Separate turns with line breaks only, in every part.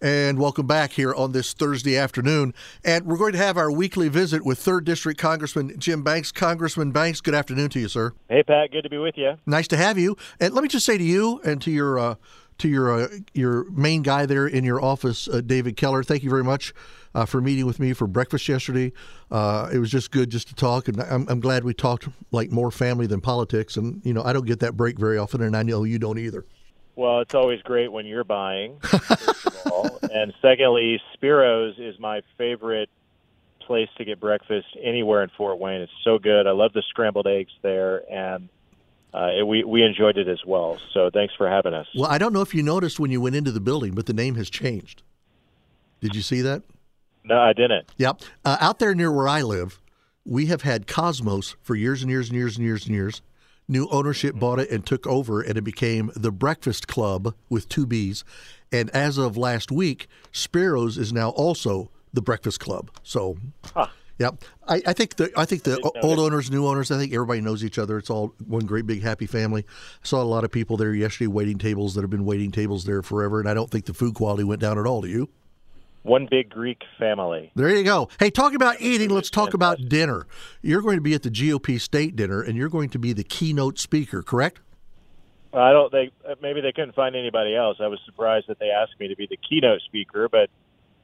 and welcome back here on this Thursday afternoon. And we're going to have our weekly visit with 3rd District Congressman Jim Banks. Congressman Banks, good afternoon to you, sir.
Hey, Pat, good to be with you.
Nice to have you. And let me just say to you and to your uh, to your uh, your main guy there in your office, uh, David Keller, thank you very much uh, for meeting with me for breakfast yesterday. Uh, it was just good just to talk, and I'm, I'm glad we talked like more family than politics. And you know, I don't get that break very often, and I know you don't either.
Well, it's always great when you're buying, first of all. and secondly, Spiro's is my favorite place to get breakfast anywhere in Fort Wayne. It's so good. I love the scrambled eggs there, and uh, it, we we enjoyed it as well. So thanks for having us.
Well, I don't know if you noticed when you went into the building, but the name has changed. Did you see that?
No, I didn't.
Yep. Uh, out there near where I live, we have had Cosmos for years and years and years and years and years. New ownership mm-hmm. bought it and took over, and it became the Breakfast Club with two B's. And as of last week, Spiro's is now also the Breakfast Club. So,
Huh.
yep. I, I think the I think the
didn't
old owners, new owners. I think everybody knows each other. It's all one great big happy family. I saw a lot of people there yesterday waiting tables that have been waiting tables there forever, and I don't think the food quality went down at all. Do you?
One big Greek family.
There you go. Hey, talking about eating, let's talk about dinner. You're going to be at the GOP state dinner, and you're going to be the keynote speaker, correct?
I don't. They maybe they couldn't find anybody else. I was surprised that they asked me to be the keynote speaker, but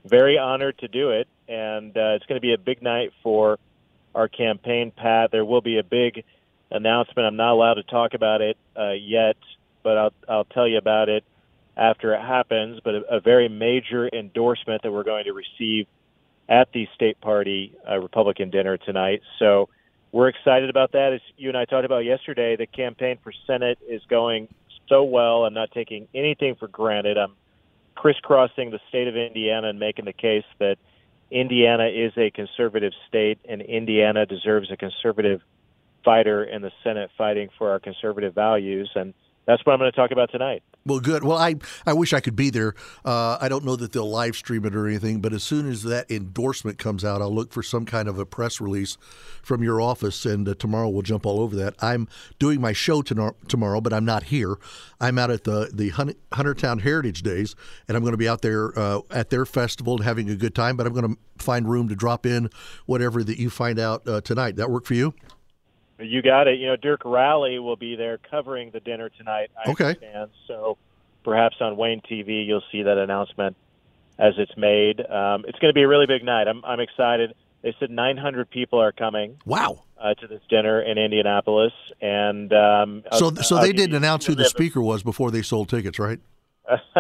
very honored to do it. And uh, it's going to be a big night for our campaign, Pat. There will be a big announcement. I'm not allowed to talk about it uh, yet, but I'll I'll tell you about it after it happens. But a, a very major endorsement that we're going to receive at the state party uh, Republican dinner tonight. So we're excited about that. As you and I talked about yesterday, the campaign for Senate is going so well. I'm not taking anything for granted. I'm crisscrossing the state of Indiana and making the case that Indiana is a conservative state and Indiana deserves a conservative fighter in the Senate fighting for our conservative values. And that's what I'm going to talk about tonight.
Well, good. Well, I I wish I could be there. Uh, I don't know that they'll live stream it or anything, but as soon as that endorsement comes out, I'll look for some kind of a press release from your office, and uh, tomorrow we'll jump all over that. I'm doing my show to- tomorrow, but I'm not here. I'm out at the the Hun- Huntertown Heritage Days, and I'm going to be out there uh, at their festival and having a good time. But I'm going to find room to drop in whatever that you find out uh, tonight. That work for you?
You got it. You know, Dirk Rowley will be there covering the dinner tonight. I
Okay.
understand. So perhaps on WANE TV, you'll see that announcement as it's made. Um, it's going to be a really big night. I'm, I'm excited. They said 900 people are coming
Wow.
uh, to this dinner in Indianapolis, and um,
So
I'll-
so
I'll
they didn't announce who the
they have a-
speaker was before they sold tickets, right?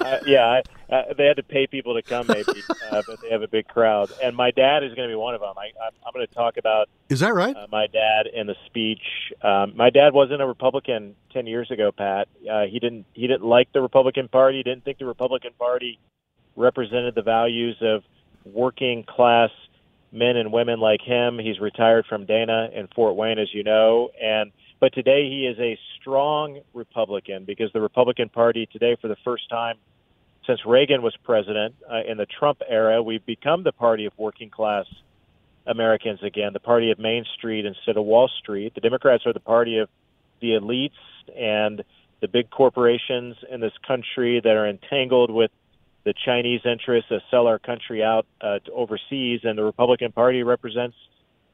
uh, yeah, I, uh, they had to pay people to come, maybe, uh, but they have a big crowd. And my dad is going to be one of them. I, I'm, I'm going to talk about
Is that right?
uh, my dad in the speech. Um, my dad wasn't a Republican ten years ago, Pat. Uh, he didn't he didn't like the Republican Party. He didn't think the Republican Party represented the values of working class men and women like him. He's retired from Dana in Fort Wayne, as you know, and but today he is a strong Republican because the Republican Party today, for the first time since Reagan was president uh, in the Trump era, we've become the party of working class Americans again, the party of Main Street instead of Wall Street. The Democrats are the party of the elites and the big corporations in this country that are entangled with the Chinese interests that sell our country out uh, to overseas, and the Republican Party represents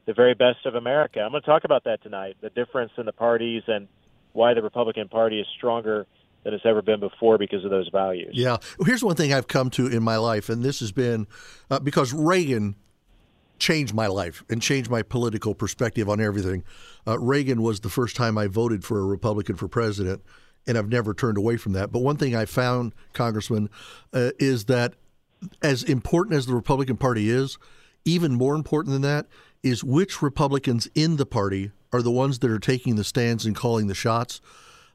the very best of America. I'm going to talk about that tonight, the difference in the parties and why the Republican Party is stronger than it's ever been before because of those values.
Yeah. Here's one thing I've come to in my life, and this has been uh, because Reagan changed my life and changed my political perspective on everything. Uh, Reagan was the first time I voted for a Republican for president, and I've never turned away from that. But one thing I found, Congressman, uh, is that as important as the Republican Party is, even more important than that is which Republicans in the party are the ones that are taking the stands and calling the shots.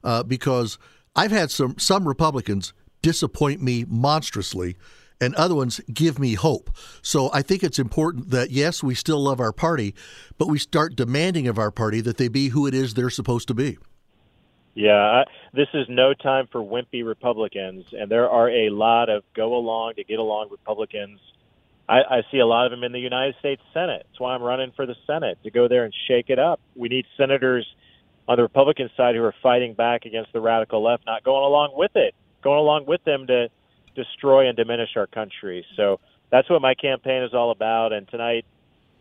Uh, because I've had some some Republicans disappoint me monstrously, and other ones give me hope. So I think it's important that yes, we still love our party, but we start demanding of our party that they be who it is they're supposed to be.
Yeah, I, this is no time for wimpy Republicans, and there are a lot of go along to get along Republicans. I, I see a lot of them in the United States Senate. That's why I'm running for the Senate to go there and shake it up. We need senators on the Republican side who are fighting back against the radical left, not going along with it, going along with them to destroy and diminish our country. So that's what my campaign is all about. And tonight,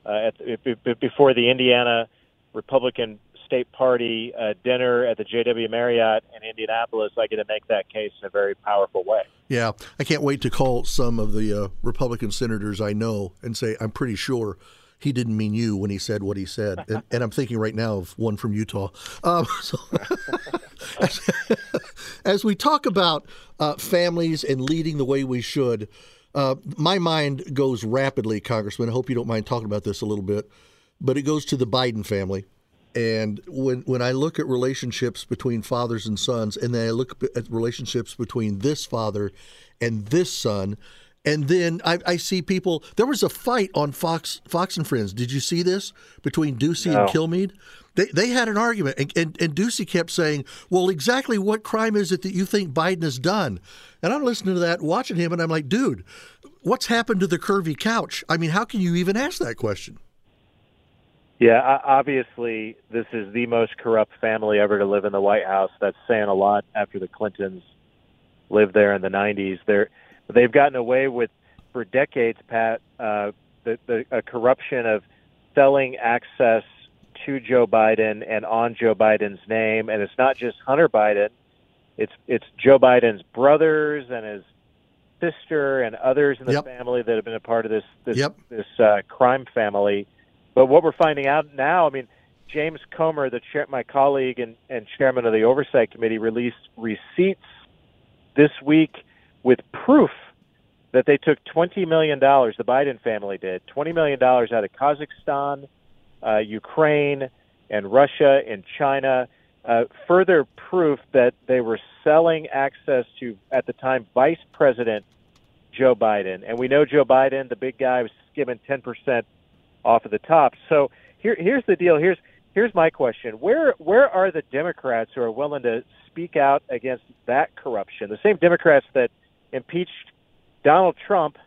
uh, at, before the Indiana Republican State Party uh, dinner at the JW Marriott in Indianapolis, I get to make that case in a very powerful way.
Yeah, I can't wait to call some of the uh, Republican senators I know and say, I'm pretty sure he didn't mean you when he said what he said. And, and I'm thinking right now of one from Utah. Um, so as, as, we talk about uh, families and leading the way we should, uh, my mind goes rapidly, Congressman. I hope you don't mind talking about this a little bit, but it goes to the Biden family. And when when I look at relationships between fathers and sons, and then I look at relationships between this father and this son, and then I, I, see people. There was a fight on Fox Fox and Friends. Did you see this between Doocy no. and Kilmeade? They, they had an argument, and, and, and Doocy kept saying, "Well, exactly what crime is it that you think Biden has done?" And I'm listening to that, watching him, and I'm like, "Dude, what's happened to the curvy couch? I mean, how can you even ask that question?"
Yeah, obviously, this is the most corrupt family ever to live in the White House. That's saying a lot after the Clintons lived there in the 90s. They're they've gotten away with for decades, Pat, uh, the, the a corruption of selling access to Joe Biden and on Joe Biden's name, and it's not just Hunter Biden. It's it's Joe Biden's brothers and his sister and others in the yep. family that have been a part of this this yep. this uh, crime family. But what we're finding out now, I mean, James Comer, the chair, my colleague and, and chairman of the oversight committee, released receipts this week with proof that they took $20 million, the Biden family did, $20 million out of Kazakhstan, uh, Ukraine, and Russia and China. Uh, further proof that they were selling access to, at the time, Vice President Joe Biden. And we know Joe Biden, the big guy, was given 10% off of the top. So here, here's the deal. Here's here's my question: Where where are the Democrats who are willing to speak out against that corruption? The same Democrats that impeached Donald Trump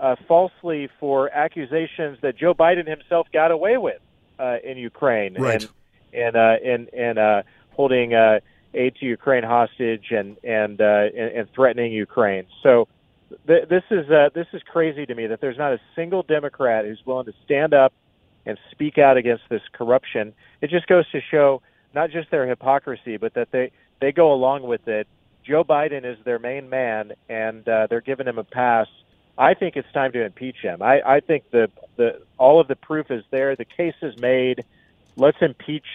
uh, falsely for accusations that Joe Biden himself got away with uh, in Ukraine
right.
and and uh, and and uh, holding uh, aid to Ukraine hostage and and, uh, and and threatening Ukraine. So th- this is uh, this is crazy to me that there's not a single Democrat who's willing to stand up and speak out against this corruption. It just goes to show not just their hypocrisy, but that they they go along with it. Joe Biden is their main man, and uh, they're giving him a pass. I think it's time to impeach him. I, I think the the all of the proof is there. The case is made. Let's impeach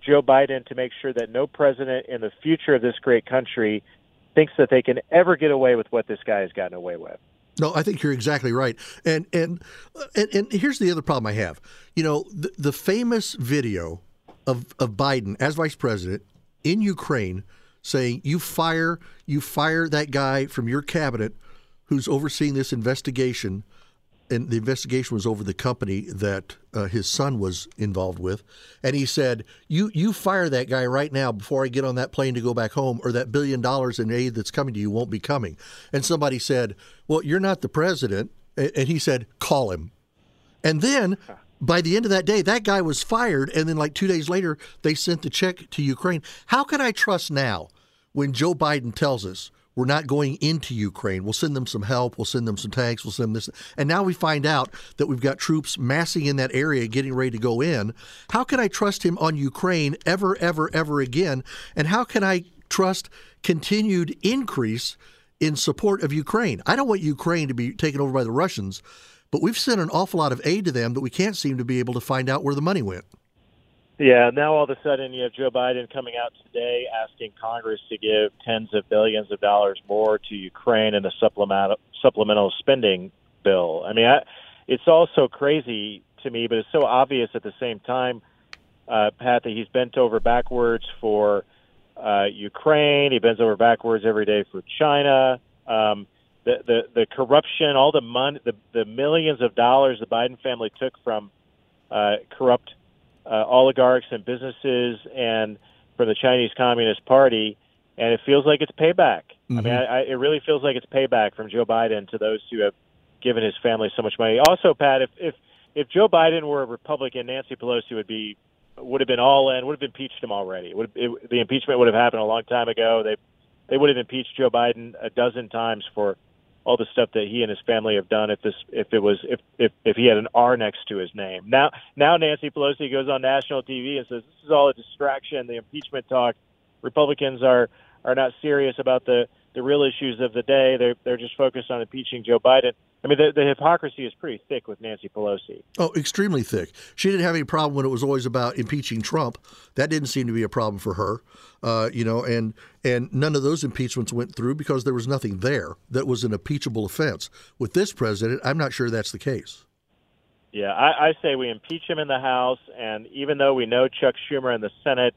Joe Biden to make sure that no president in the future of this great country thinks that they can ever get away with what this guy has gotten away with.
No, I think you're exactly right. And and and, and here's the other problem I have. You know, the, the famous video of of Biden as vice president in Ukraine saying you fire you fire that guy from your cabinet who's overseeing this investigation and the investigation was over the company that uh, his son was involved with, and he said, "You you fire that guy right now before I get on that plane to go back home, or that billion dollars in aid that's coming to you won't be coming." And somebody said, "Well, you're not the president," and he said, "Call him." And then by the end of that day, that guy was fired, and then like two days later, they sent the check to Ukraine. How can I trust now when Joe Biden tells us? We're not going into Ukraine. We'll send them some help. We'll send them some tanks. We'll send them this. And now we find out that we've got troops massing in that area, getting ready to go in. How can I trust him on Ukraine ever, ever, ever again? And how can I trust continued increase in support of Ukraine? I don't want Ukraine to be taken over by the Russians, but we've sent an awful lot of aid to them that we can't seem to be able to find out where the money went.
Yeah, now all of a sudden you have Joe Biden coming out today asking Congress to give tens of billions of dollars more to Ukraine in the supplemental supplemental spending bill. I mean, I, it's all so crazy to me, but it's so obvious at the same time, uh, Pat, that he's bent over backwards for uh, Ukraine. He bends over backwards every day for China. Um, the, the the corruption, all the money, the the millions of dollars the Biden family took from uh, corrupt uh, oligarchs and businesses and from the Chinese Communist Party, and it feels like it's payback. Mm-hmm. I mean, mm-hmm. I, I, it really feels like it's payback from Joe Biden to those who have given his family so much money. Also, Pat, if if if Joe Biden were a Republican, Nancy Pelosi would be would have been all in, would have impeached him already. It would it, the impeachment would have happened a long time ago. They they would have impeached Joe Biden a dozen times for all the stuff that he and his family have done if this if it was if if if he had an R next to his name. Now now Nancy Pelosi goes on national TV and says this is all a distraction, the impeachment talk. Republicans are are not serious about the the real issues of the day. They're they're just focused on impeaching Joe Biden. I mean, the, the hypocrisy is pretty thick with Nancy Pelosi.
Oh, extremely thick. She didn't have any problem when it was always about impeaching Trump. That didn't seem to be a problem for her, uh, you know. And and none of those impeachments went through because there was nothing there that was an impeachable offense. With this president, I'm not sure that's the case.
Yeah, I, I say we impeach him in the House, and even though we know Chuck Schumer in the Senate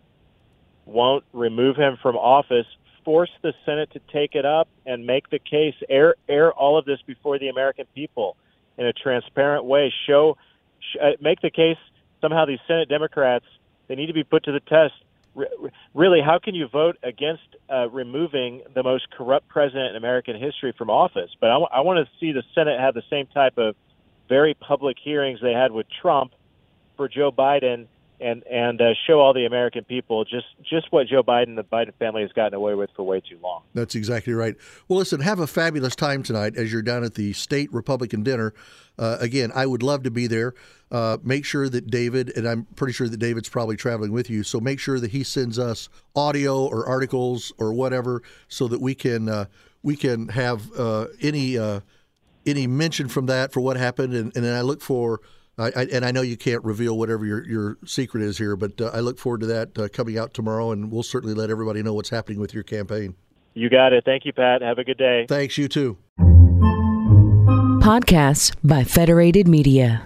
won't remove him from office, force the Senate to take it up and make the case, air air all of this before the American people in a transparent way. Show, sh- uh, make the case somehow these Senate Democrats they need to be put to the test. Re- really, how can you vote against uh, removing the most corrupt president in American history from office? But I, w- I want to see the Senate have the same type of very public hearings they had with Trump for Joe Biden and and uh, show all the American people just just what Joe Biden the Biden family has gotten away with for way too long.
That's exactly right. Well, listen, have a fabulous time tonight as you're down at the state Republican dinner. Uh, again, I would love to be there. Uh, make sure that David, and I'm pretty sure that David's probably traveling with you, so make sure that he sends us audio or articles or whatever, so that we can uh, we can have uh, any uh, any mention from that for what happened, and, and I look for I, I, and I know you can't reveal whatever your, your secret is here, but uh, I look forward to that uh, coming out tomorrow, and we'll certainly let everybody know what's happening with your campaign.
You got it. Thank you, Pat. Have a good day.
Thanks, you too.
Podcasts by Federated Media.